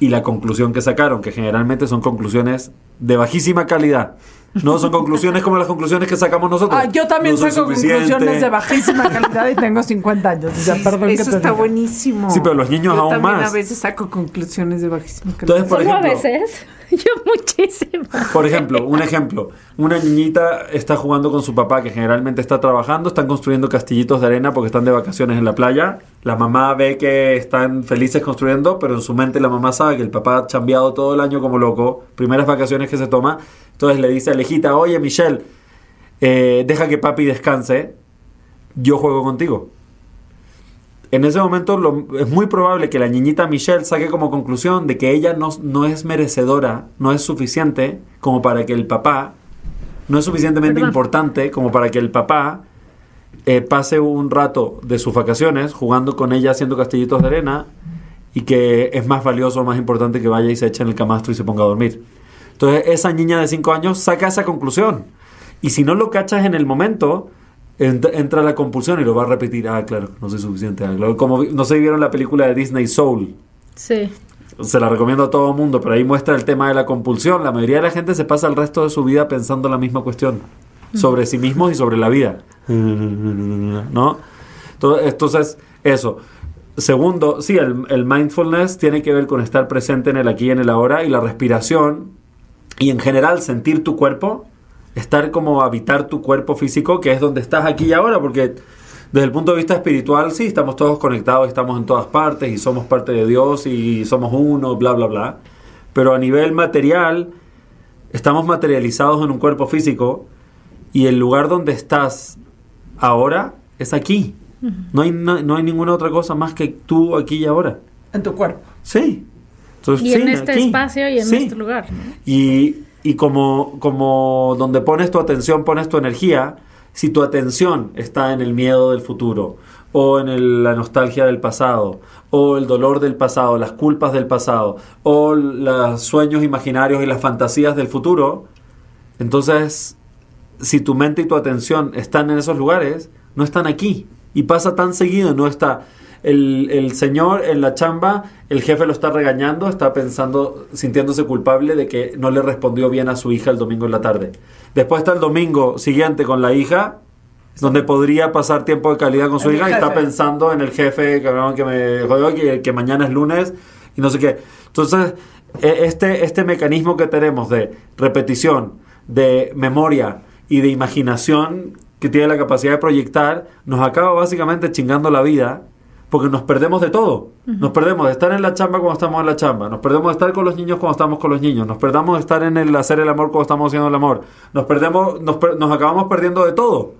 y la conclusión que sacaron, que generalmente son conclusiones de bajísima calidad. No son conclusiones como las conclusiones que sacamos nosotros. Ah, yo también No saco conclusiones de bajísima calidad y tengo 50 años. O sea, perdón que eso te está diga. buenísimo. Sí, pero los niños Yo aún también más. a veces saco conclusiones de bajísima calidad. Entonces, por Solo ejemplo, a veces, muchísimo. Por ejemplo, un ejemplo. Una niñita está jugando con su papá, que generalmente está trabajando, están construyendo castillitos de arena porque están de vacaciones en la playa. La mamá ve que están felices construyendo, pero en su mente la mamá sabe que el papá ha chambeado todo el año como loco, primeras vacaciones que se toma. Entonces le dice a la hijita, oye Michelle, eh, deja que papi descanse, yo juego contigo. En ese momento lo- es muy probable que la niñita Michelle saque como conclusión de que ella no, no es merecedora, no es suficiente como para que el papá, no es suficientemente Perdón. importante como para que el papá eh, pase un rato de sus vacaciones jugando con ella haciendo castillitos de arena y que es más valioso, más importante que vaya y se eche en el camastro y se ponga a dormir. Entonces esa niña de 5 años saca esa conclusión. Y si no lo cachas en el momento, ent- entra la compulsión y lo va a repetir. Ah, claro, no soy suficiente. ah, claro. Como no sé si vieron la película de Disney Soul. Sí. Se la recomiendo a todo el mundo, pero ahí muestra el tema de la compulsión. La mayoría de la gente se pasa el resto de su vida pensando la misma cuestión. Sobre sí mismos y sobre la vida. ¿No? Entonces, entonces, eso. Segundo, sí, el, el mindfulness tiene que ver con estar presente en el aquí y en el ahora y la respiración y en general sentir tu cuerpo, estar como habitar tu cuerpo físico, que es donde estás aquí y ahora, porque desde el punto de vista espiritual, sí, estamos todos conectados, estamos en todas partes y somos parte de Dios y somos uno, bla, bla, bla. Pero a nivel material, estamos materializados en un cuerpo físico y el lugar donde estás ahora es aquí. No hay, no, no hay ninguna otra cosa más que tú aquí y ahora. En tu cuerpo. Sí. Entonces, Y sí, en este aquí. espacio y en Sí. este lugar. Y, y como, como donde pones tu atención, pones tu energía, si tu atención está en el miedo del futuro, o en el- la nostalgia del pasado, o el dolor del pasado, las culpas del pasado, o los sueños imaginarios y las fantasías del futuro, entonces, si tu mente y tu atención están en esos lugares, no están aquí. Y pasa tan seguido, no está. El, el señor en la chamba, el jefe lo está regañando, está pensando, sintiéndose culpable de que no le respondió bien a su hija el domingo en la tarde. Después está el domingo siguiente con la hija, donde podría pasar tiempo de calidad con su hija y está pensando en el jefe que me jodió, que, que mañana es lunes y no sé qué. Entonces, e- este, este mecanismo que tenemos de repetición, de memoria y de imaginación que tiene la capacidad de proyectar, nos acaba básicamente chingando la vida porque nos perdemos de todo. Nos perdemos de estar en la chamba cuando estamos en la chamba, nos perdemos de estar con los niños cuando estamos con los niños, nos perdemos de estar en el hacer el amor cuando estamos haciendo el amor, nos perdemos, nos, acabamos perdiendo de todo.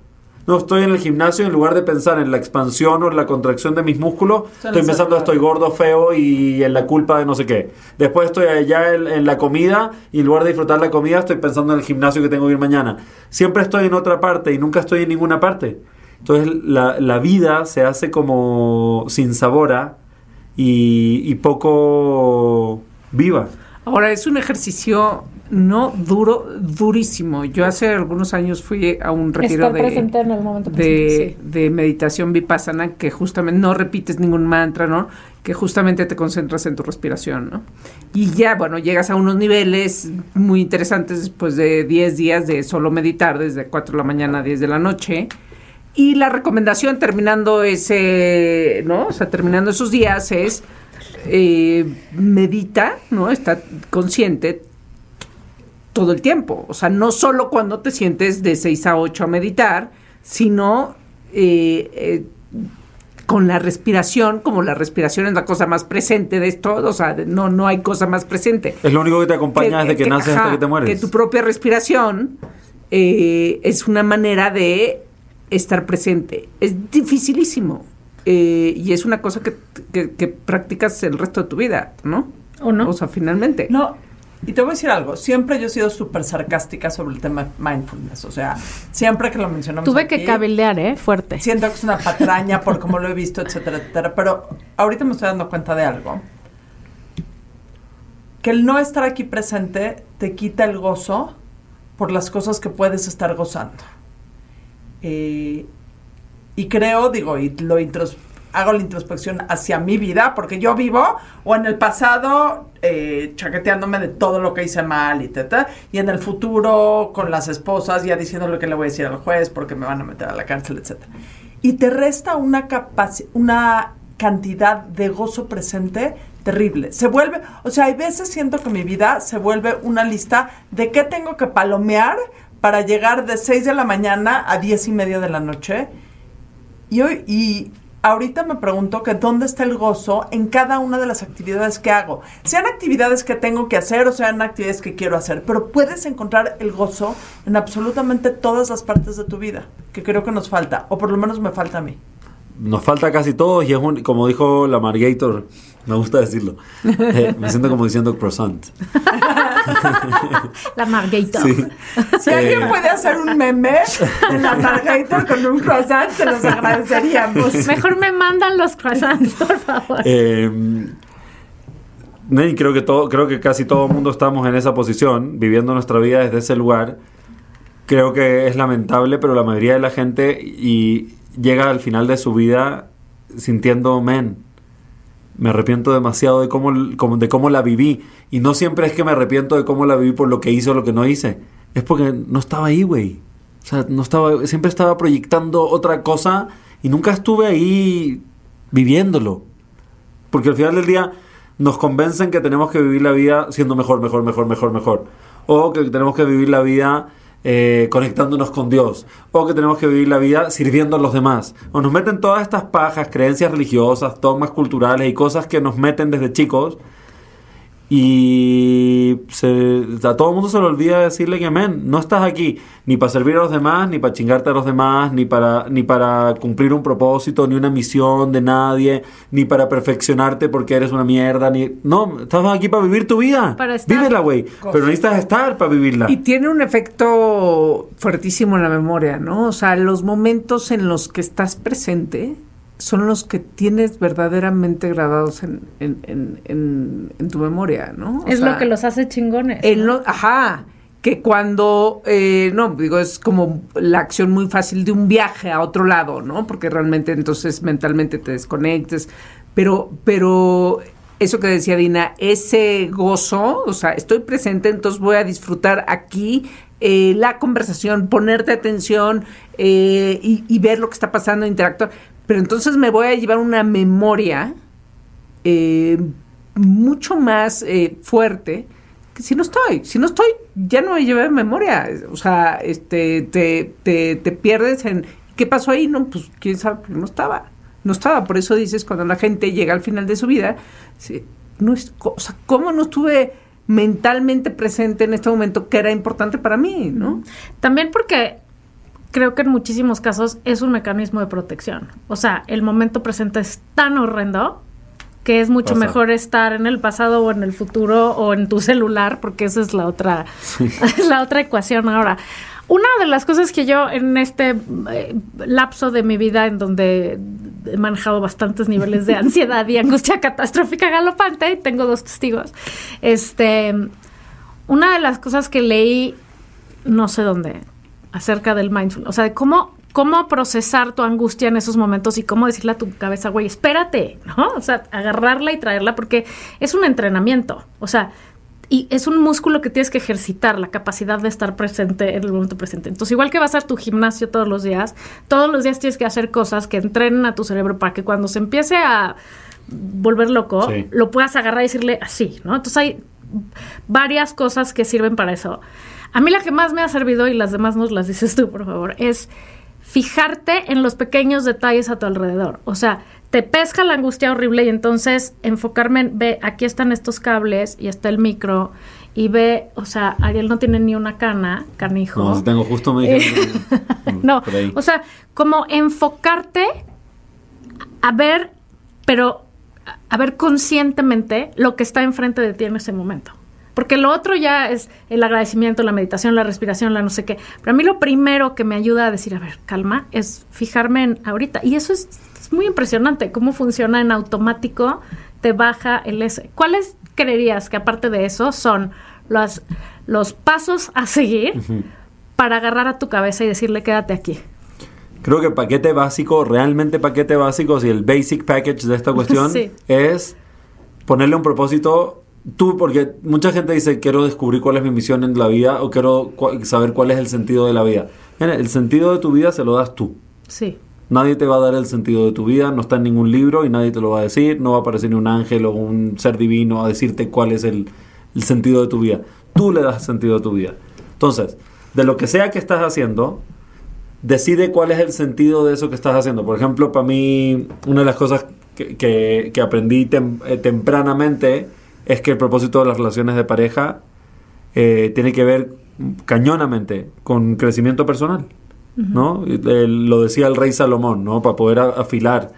No estoy en el gimnasio y en lugar de pensar en la expansión o en la contracción de mis músculos, Son estoy pensando estoy gordo, feo y en la culpa de no sé qué. Después estoy allá en, en la comida y en lugar de disfrutar la comida estoy pensando en el gimnasio que tengo que ir mañana. Siempre estoy en otra parte y nunca estoy en ninguna parte. Entonces la, la vida se hace como sin sabora y, y poco viva. Ahora, es un ejercicio no duro, durísimo. Yo hace algunos años fui a un retiro de, presente en el momento de, presente. sí. de meditación vipassana que justamente no repites ningún mantra, ¿no? Que justamente te concentras en tu respiración, ¿no? Y ya, bueno, llegas a unos niveles muy interesantes después de 10 días de solo meditar desde 4 de la mañana a 10 de la noche. Y la recomendación terminando ese, ¿no? O sea, terminando esos días es eh, medita, ¿no? Está consciente todo el tiempo. O sea, no solo cuando te sientes de 6 a 8 a meditar, sino eh, eh, con la respiración, como la respiración es la cosa más presente de esto, o sea, no, no hay cosa más presente. Es lo único que te acompaña desde que, naces ajá, hasta que te mueres. Que tu propia respiración eh, es una manera de estar presente. Es dificilísimo. Eh, y es una cosa que, que- que practicas el resto de tu vida, ¿no? ¿O no? O sea, finalmente. No, y te voy a decir algo. Siempre yo he sido súper sarcástica sobre el tema mindfulness. O sea, siempre que lo mencionamos Tuve aquí, que cabildear, ¿eh? Fuerte. Siento que es una patraña por cómo lo he visto, etcétera, etcétera. Pero ahorita me estoy dando cuenta de algo. Que el no estar aquí presente te quita el gozo por las cosas que puedes estar gozando. Eh, y creo, digo, y lo intros- hago la introspección hacia mi vida, porque yo vivo o en el pasado eh, chaqueteándome de todo lo que hice mal y tata, y en el futuro con las esposas ya diciendo lo que le voy a decir al juez porque me van a meter a la cárcel, etcétera. Y te resta una una cantidad de gozo presente terrible. Se vuelve, o sea, hay veces siento que mi vida se vuelve una lista de qué tengo que palomear para llegar de 6 de la mañana a 10 y media de la noche. Y, hoy, y ahorita me pregunto que dónde está el gozo en cada una de las actividades que hago. Sean actividades que tengo que hacer o sean actividades que quiero hacer, pero puedes encontrar el gozo en absolutamente todas las partes de tu vida, que creo que nos falta, o por lo menos me falta a mí. Nos falta casi todo y es un, como dijo la Margator, me gusta decirlo. Eh, me siento como diciendo croissant. La Margator. Sí. Si Eh, alguien puede hacer un meme en la Margator con un croissant, se los agradeceríamos. Mejor me mandan los croissants, por favor. Eh, y creo que todo, creo que casi todo el mundo estamos en esa posición, viviendo nuestra vida desde ese lugar. Creo que es lamentable, pero la mayoría de la gente y llega al final de su vida sintiendo, men, me arrepiento demasiado de cómo, de cómo la viví. Y no siempre es que me arrepiento de cómo la viví por lo que hice o lo que no hice. Es porque no estaba ahí, güey. O sea, no estaba, siempre estaba proyectando otra cosa y nunca estuve ahí viviéndolo. Porque al final del día nos convencen que tenemos que vivir la vida siendo mejor, mejor, mejor, mejor, mejor. O que tenemos que vivir la vida eh, conectándonos con Dios. O que tenemos que vivir la vida sirviendo a los demás. O nos meten todas estas pajas, creencias religiosas, dogmas culturales y cosas que nos meten desde chicos. Y se- a todo el mundo se le olvida decirle que, men, no estás aquí ni para servir a los demás, ni para chingarte a los demás, ni para, ni para cumplir un propósito, ni una misión de nadie, ni para perfeccionarte porque eres una mierda, ni... No, estás aquí para vivir tu vida. Para estar. Vívela, güey. Pero necesitas estar para vivirla. Y tiene un efecto fuertísimo en la memoria, ¿no? O sea, los momentos en los que estás presente son los que tienes verdaderamente grabados en, en, en, en- en tu memoria, ¿no? O es sea, lo que los hace chingones. ajá, que cuando, eh, no, digo, es como la acción muy fácil de un viaje a otro lado, ¿no? Porque realmente entonces mentalmente te desconectes, pero, pero eso que decía Dina, ese gozo, o sea, estoy presente, entonces voy a disfrutar aquí eh, la conversación, ponerte atención eh, y, y ver lo que está pasando, interactuar, pero entonces me voy a llevar una memoria eh, mucho más eh, fuerte que si no estoy. Si no estoy, ya no me llevé memoria. O sea, este, te, te, pierdes en ¿qué pasó ahí? No, pues quién sabe, no estaba. No estaba. Por eso dices, cuando la gente llega al final de su vida, no es, o ¿cómo no estuve mentalmente presente en este momento que era importante para mí, ¿no? También porque creo que en muchísimos casos es un mecanismo de protección. O sea, el momento presente es tan horrendo que es mucho Pasa. mejor estar en el pasado o en el futuro o en tu celular, porque esa es la otra, la otra ecuación ahora. Una de las cosas que yo en este eh, lapso de mi vida en donde he manejado bastantes niveles de ansiedad y angustia catastrófica galopante, y tengo dos testigos, este, una de las cosas que leí, no sé dónde, acerca del mindfulness, o sea, de cómo, cómo procesar tu angustia en esos momentos y cómo decirle a tu cabeza, güey, espérate, ¿no? O sea, agarrarla y traerla porque es un entrenamiento, o sea, y es un músculo que tienes que ejercitar, la capacidad de estar presente en el momento presente. Entonces, igual que vas a tu gimnasio todos los días, todos los días tienes que hacer cosas que entrenen a tu cerebro para que cuando se empiece a volver loco, Sí. lo puedas agarrar y decirle así, ¿no? Entonces hay varias cosas que sirven para eso. A mí la que más me ha servido, y las demás nos las dices tú, por favor, es fijarte en los pequeños detalles a tu alrededor. O sea, te pesca la angustia horrible y entonces enfocarme en, ve, aquí están estos cables y está el micro y ve, o sea, Ariel no tiene ni una cana, canijo. No, si tengo justo me no, o sea, como enfocarte a ver, pero a ver conscientemente lo que está enfrente de ti en ese momento. Porque lo otro ya es el agradecimiento, la meditación, la respiración, la no sé qué. Pero a mí lo primero que me ayuda a decir, a ver, calma, es fijarme en ahorita. Y eso es, es muy impresionante, cómo funciona en automático, te baja el S. ¿Cuáles creerías que aparte de eso son los, los pasos a seguir para agarrar a tu cabeza y decirle, quédate aquí? Creo que paquete básico, realmente paquete básico, si el basic package de esta cuestión Sí. es ponerle un propósito. Tú, porque mucha gente dice, quiero descubrir cuál es mi misión en la vida o quiero cua- saber cuál es el sentido de la vida. Mira, el sentido de tu vida se lo das tú. Sí. Nadie te va a dar el sentido de tu vida, no está en ningún libro y nadie te lo va a decir, no va a aparecer ni un ángel o un ser divino a decirte cuál es el, el sentido de tu vida. Tú le das sentido a tu vida. Entonces, de lo que sea que estás haciendo, decide cuál es el sentido de eso que estás haciendo. Por ejemplo, para mí, una de las cosas que, que- que aprendí tem- eh, tempranamente es que el propósito de las relaciones de pareja eh, tiene que ver cañonamente con crecimiento personal. ¿no? Lo decía el rey Salomón, ¿no? Para poder afilar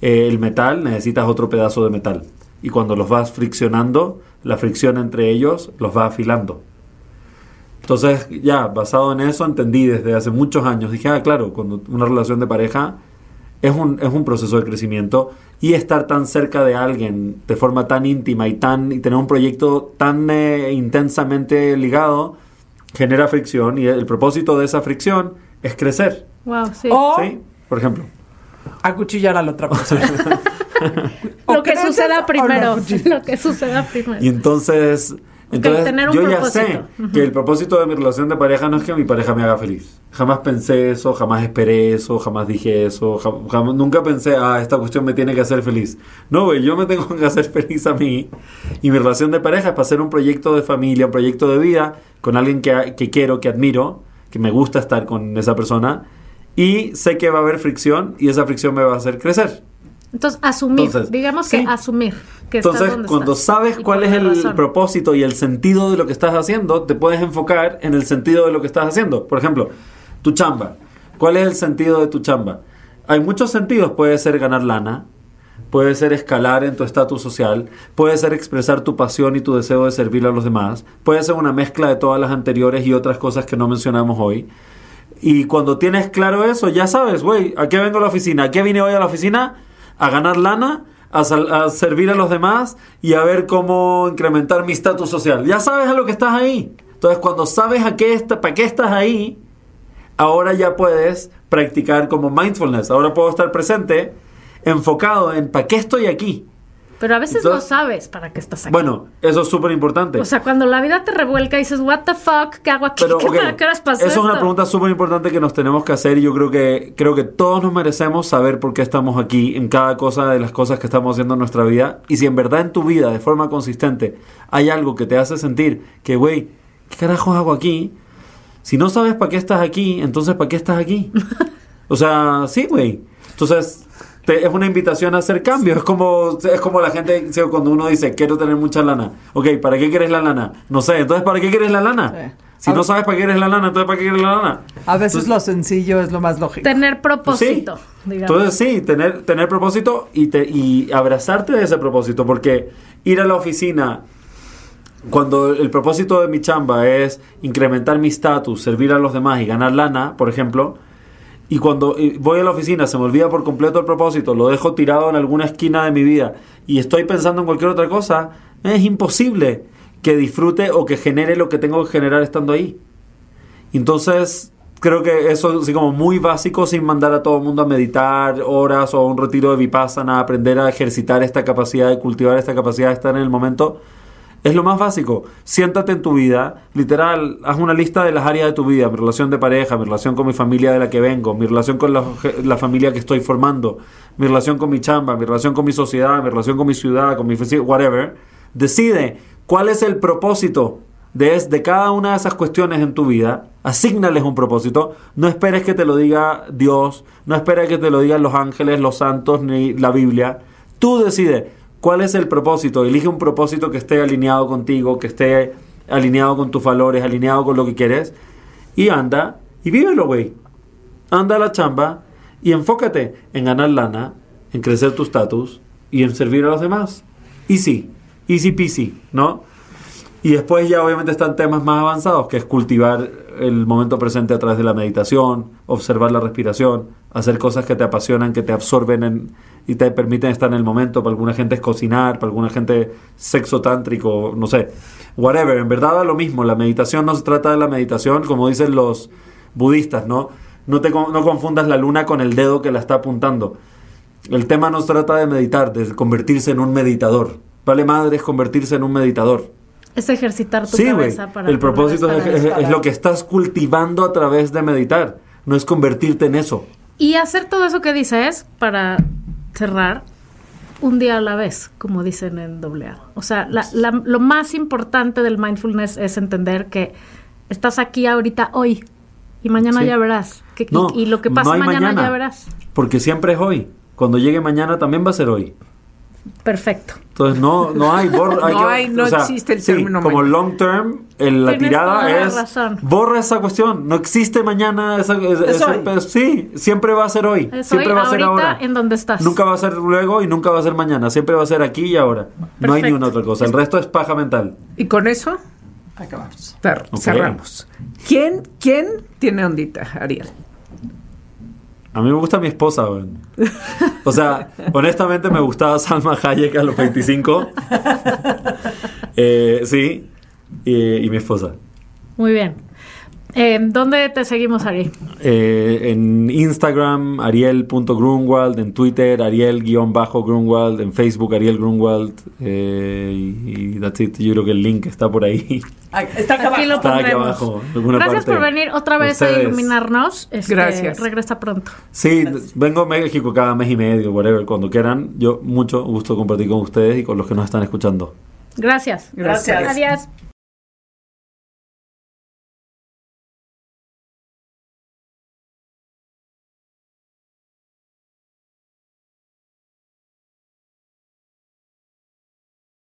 eh, el metal necesitas otro pedazo de metal. Y cuando los vas friccionando, la fricción entre ellos los va afilando. Entonces, ya, basado en eso, entendí desde hace muchos años. Dije, ah, claro, cuando una relación de pareja es un, es un proceso de crecimiento y estar tan cerca de alguien de forma tan íntima y, tan, y tener un proyecto tan eh, intensamente ligado genera fricción y el propósito de esa fricción es crecer. Wow, sí. O ¿Sí? Por ejemplo. acuchillar a la otra persona. lo ¿O que suceda primero. Lo que suceda primero. Y entonces, entonces tener un yo ya propósito. sé Ujú. que el propósito de mi relación de pareja no es que mi pareja me haga feliz. Jamás pensé eso, jamás esperé eso, jamás dije eso, jam- jam- nunca pensé, ah, esta cuestión me tiene que hacer feliz. No, güey, yo me tengo que hacer feliz a mí. Y mi relación de pareja es para hacer un proyecto de familia, un proyecto de vida con alguien que, que quiero, que admiro, que me gusta estar con esa persona. Y sé que va a haber fricción y esa fricción me va a hacer crecer. Entonces, asumir. Entonces, digamos sí. que asumir. Que estás Entonces, donde cuando estás. sabes Y cuál es el razón. propósito y el sentido de lo que estás haciendo, te puedes enfocar en el sentido de lo que estás haciendo. Por ejemplo, tu chamba. ¿Cuál es el sentido de tu chamba? Hay muchos sentidos. Puede ser ganar lana, puede ser escalar en tu estatus social, puede ser expresar tu pasión y tu deseo de servir a los demás, puede ser una mezcla de todas las anteriores y otras cosas que no mencionamos hoy. Y cuando tienes claro eso, ya sabes, güey, ¿a qué vengo a la oficina? ¿A qué vine hoy a la oficina? A ganar lana, a, servir a los demás y a ver cómo incrementar mi estatus social. Ya sabes a lo que estás ahí. Entonces, cuando sabes a qué está, para qué estás ahí, ahora ya puedes practicar como mindfulness. Ahora puedo estar presente, enfocado en para qué estoy aquí. Pero a veces Entonces- no sabes para qué estás aquí. Bueno, eso es súper importante. O sea, cuando la vida te revuelca y dices, what the fuck, ¿qué hago aquí? Pero, ¿Qué, ok, para qué horas pasó Eso es una pregunta súper importante que nos tenemos que hacer y yo creo que, creo que todos nos merecemos saber por qué estamos aquí en cada cosa de las cosas que estamos haciendo en nuestra vida y si en verdad en tu vida, de forma consistente, hay algo que te hace sentir que, güey, ¿qué carajos hago aquí? Si no sabes para qué estás aquí, entonces ¿para qué estás aquí? O sea, sí, güey. Entonces, te- es una invitación a hacer cambios. Es como, es como la gente, cuando uno dice, quiero tener mucha lana. Ok, ¿para qué quieres la lana? No sé, entonces ¿para qué quieres la lana? Sí. Si A no sabes para qué quieres la lana, entonces ¿para qué quieres la lana? A veces Entonces- lo sencillo es lo más lógico. Tener Pues sí. propósito, digamos. Entonces sí, tener, tener propósito y, te, y abrazarte de ese propósito, porque ir a la oficina, cuando el propósito de mi chamba es incrementar mi estatus, servir a los demás y ganar lana, por ejemplo, y cuando eh, voy a la oficina se me olvida por completo el propósito, lo dejo tirado en alguna esquina de mi vida y estoy pensando en cualquier otra cosa, es imposible que disfrute o que genere lo que tengo que generar estando ahí. Entonces, creo que eso es así como muy básico sin mandar a todo el mundo a meditar horas o a un retiro de vipassana, a aprender a ejercitar esta capacidad de cultivar esta capacidad de estar en el momento. Es lo más básico. Siéntate en tu vida, literal, haz una lista de las áreas de tu vida, mi relación de pareja, mi relación con mi familia de la que vengo, mi relación con la, la familia que estoy formando, mi relación con mi chamba, mi relación con mi sociedad, mi relación con mi ciudad, con mi whatever. Decide cuál es el propósito de, de cada una de esas cuestiones en tu vida, asígnales un propósito. No esperes que te lo diga Dios, no esperes que te lo digan los ángeles, los santos, ni la Biblia. Tú decides cuál es el propósito. Elige un propósito que esté alineado contigo, que esté alineado con tus valores, alineado con lo que quieres. Y anda y vívelo, güey. Anda a la chamba y enfócate en ganar lana, en crecer tu estatus y en servir a los demás. Easy, easy peasy, ¿no? Y después ya obviamente están temas más avanzados, que es cultivar el momento presente a través de la meditación, observar la respiración, hacer cosas que te apasionan, que te absorben en- y te permiten estar en el momento. Para alguna gente es cocinar, para alguna gente sexo tántrico, no sé, whatever. En verdad da lo mismo. La meditación no se trata de la meditación, como dicen los budistas, ¿no? No, te, no confundas la luna con el dedo que la está apuntando. El tema no se trata de meditar, de convertirse en un meditador. Vale madre es convertirse en un meditador. Es ejercitar tu Sí, cabeza para El propósito es, es- es lo que estás cultivando a través de meditar. No es convertirte en eso. Y hacer todo eso que dices para cerrar un día a la vez, como dicen en AA. O sea, la- la- lo más importante del mindfulness es entender que estás aquí ahorita hoy y mañana Sí. ya verás. Que- y- No, y, lo que pasa mañana. ya verás. Porque siempre es hoy. Cuando llegue mañana también va a ser hoy. Perfecto. Entonces no, no hay borra, No hay- no existe el sí, término como mañana. long term, el- la tirada toda la es razón. borra esa cuestión. No existe mañana. Esa, es- ese sí, siempre va a ser hoy. Es siempre hoy, va a ser ahora. en donde estás. Nunca va a ser luego y nunca va a ser mañana. Siempre va a ser aquí y ahora. No hay ni una otra cosa. El resto es paja mental. Y con eso Acabamos. cer- cerramos. ¿Quién, ¿Quién tiene ondita, Ariel? A mí me gusta mi esposa, weón. O sea, honestamente me gustaba Salma Hayek a los 25. Eh, sí. Y, y mi esposa. Muy bien. Eh, ¿Dónde te seguimos, Ari? Eh, en Instagram, ariel.grunwald. En Twitter, ariel-grunwald. En Facebook, Ariel Grunwald. Eh, y, y that's it. Yo creo que el link está por ahí. Ah, Está acá Aquí lo abajo. Está aquí Gracias parte. por venir otra vez a iluminarnos. Este, Gracias. Regresa pronto. Sí, vengo a México cada mes y medio, whatever, cuando quieran. Yo mucho gusto compartir con ustedes y con los que nos están escuchando. Gracias. Gracias. Adiós.